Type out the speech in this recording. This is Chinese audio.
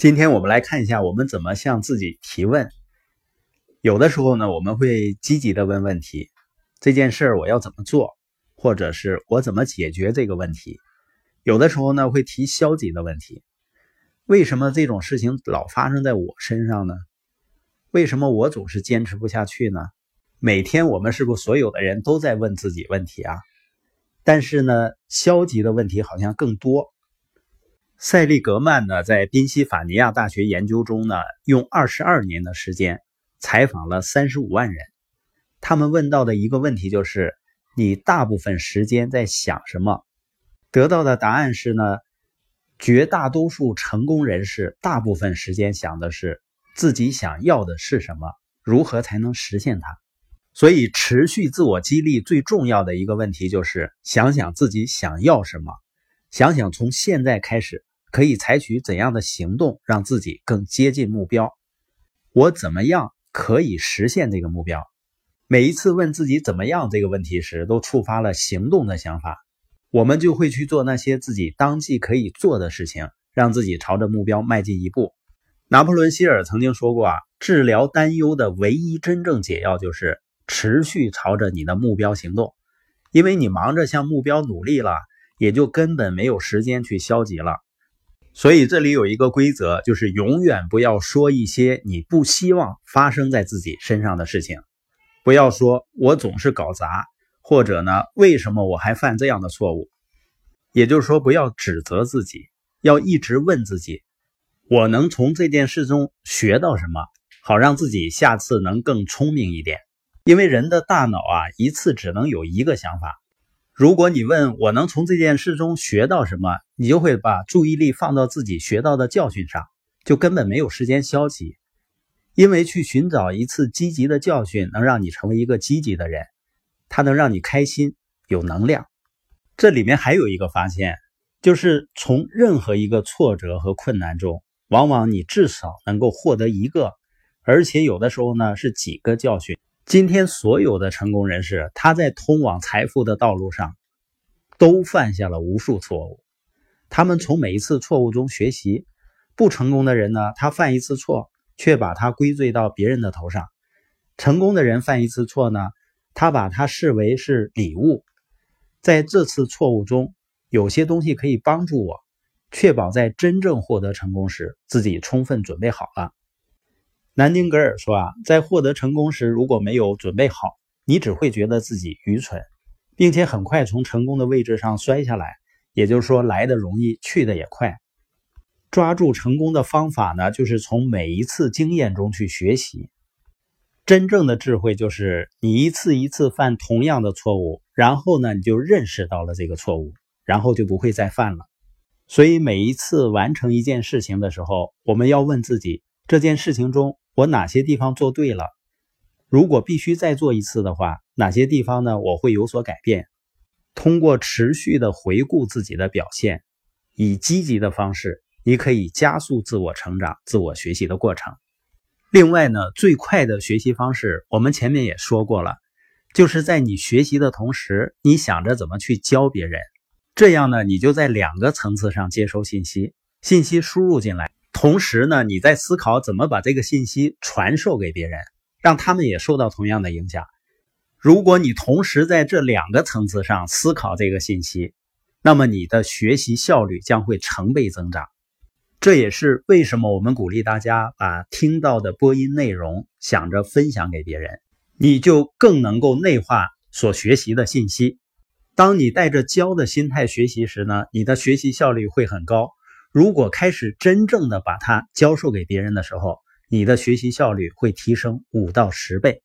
今天我们来看一下，我们怎么向自己提问。有的时候呢，我们会积极的问问题：这件事儿我要怎么做，或者是我怎么解决这个问题。有的时候呢，会提消极的问题：为什么这种事情老发生在我身上呢？为什么我总是坚持不下去呢？每天我们是不是所有的人都在问自己问题啊？但是呢，消极的问题好像更多。塞利格曼呢，在宾夕法尼亚大学研究中呢，用二十二年的时间采访了三十五万人。他们问到的一个问题就是：你大部分时间在想什么？得到的答案是呢，绝大多数成功人士大部分时间想的是自己想要的是什么，如何才能实现它。所以，持续自我激励最重要的一个问题就是想想自己想要什么，想想从现在开始。可以采取怎样的行动让自己更接近目标？我怎么样可以实现这个目标？每一次问自己怎么样这个问题时，都触发了行动的想法，我们就会去做那些自己当即可以做的事情，让自己朝着目标迈进一步。拿破仑·希尔曾经说过啊，治疗担忧的唯一真正解药就是持续朝着你的目标行动，因为你忙着向目标努力了，也就根本没有时间去消极了。所以这里有一个规则，就是永远不要说一些你不希望发生在自己身上的事情。不要说“我总是搞砸”，或者呢“为什么我还犯这样的错误”。也就是说，不要指责自己，要一直问自己：“我能从这件事中学到什么，好让自己下次能更聪明一点。”因为人的大脑啊，一次只能有一个想法。如果你问我能从这件事中学到什么，你就会把注意力放到自己学到的教训上，就根本没有时间消极。因为去寻找一次积极的教训，能让你成为一个积极的人，它能让你开心、有能量。这里面还有一个发现，就是从任何一个挫折和困难中，往往你至少能够获得一个，而且有的时候呢是几个教训。今天所有的成功人士，他在通往财富的道路上，都犯下了无数错误。他们从每一次错误中学习。不成功的人呢，他犯一次错，却把他归罪到别人的头上；成功的人犯一次错呢，他把它视为是礼物。在这次错误中，有些东西可以帮助我，确保在真正获得成功时，自己充分准备好了。南丁格尔说啊，在获得成功时，如果没有准备好，你只会觉得自己愚蠢，并且很快从成功的位置上摔下来。也就是说，来的容易，去的也快。抓住成功的方法呢，就是从每一次经验中去学习。真正的智慧就是你一次一次犯同样的错误，然后呢，你就认识到了这个错误，然后就不会再犯了。所以每一次完成一件事情的时候，我们要问自己：这件事情中。我哪些地方做对了？如果必须再做一次的话，哪些地方呢？我会有所改变。通过持续的回顾自己的表现，以积极的方式，你可以加速自我成长、自我学习的过程。另外呢，最快的学习方式，我们前面也说过了，就是在你学习的同时，你想着怎么去教别人。这样呢，你就在两个层次上接收信息，信息输入进来。同时呢，你在思考怎么把这个信息传授给别人，让他们也受到同样的影响。如果你同时在这两个层次上思考这个信息，那么你的学习效率将会成倍增长。这也是为什么我们鼓励大家把听到的播音内容想着分享给别人，你就更能够内化所学习的信息。当你带着教的心态学习时呢，你的学习效率会很高。如果开始真正的把它教授给别人的时候，你的学习效率会提升五到十倍。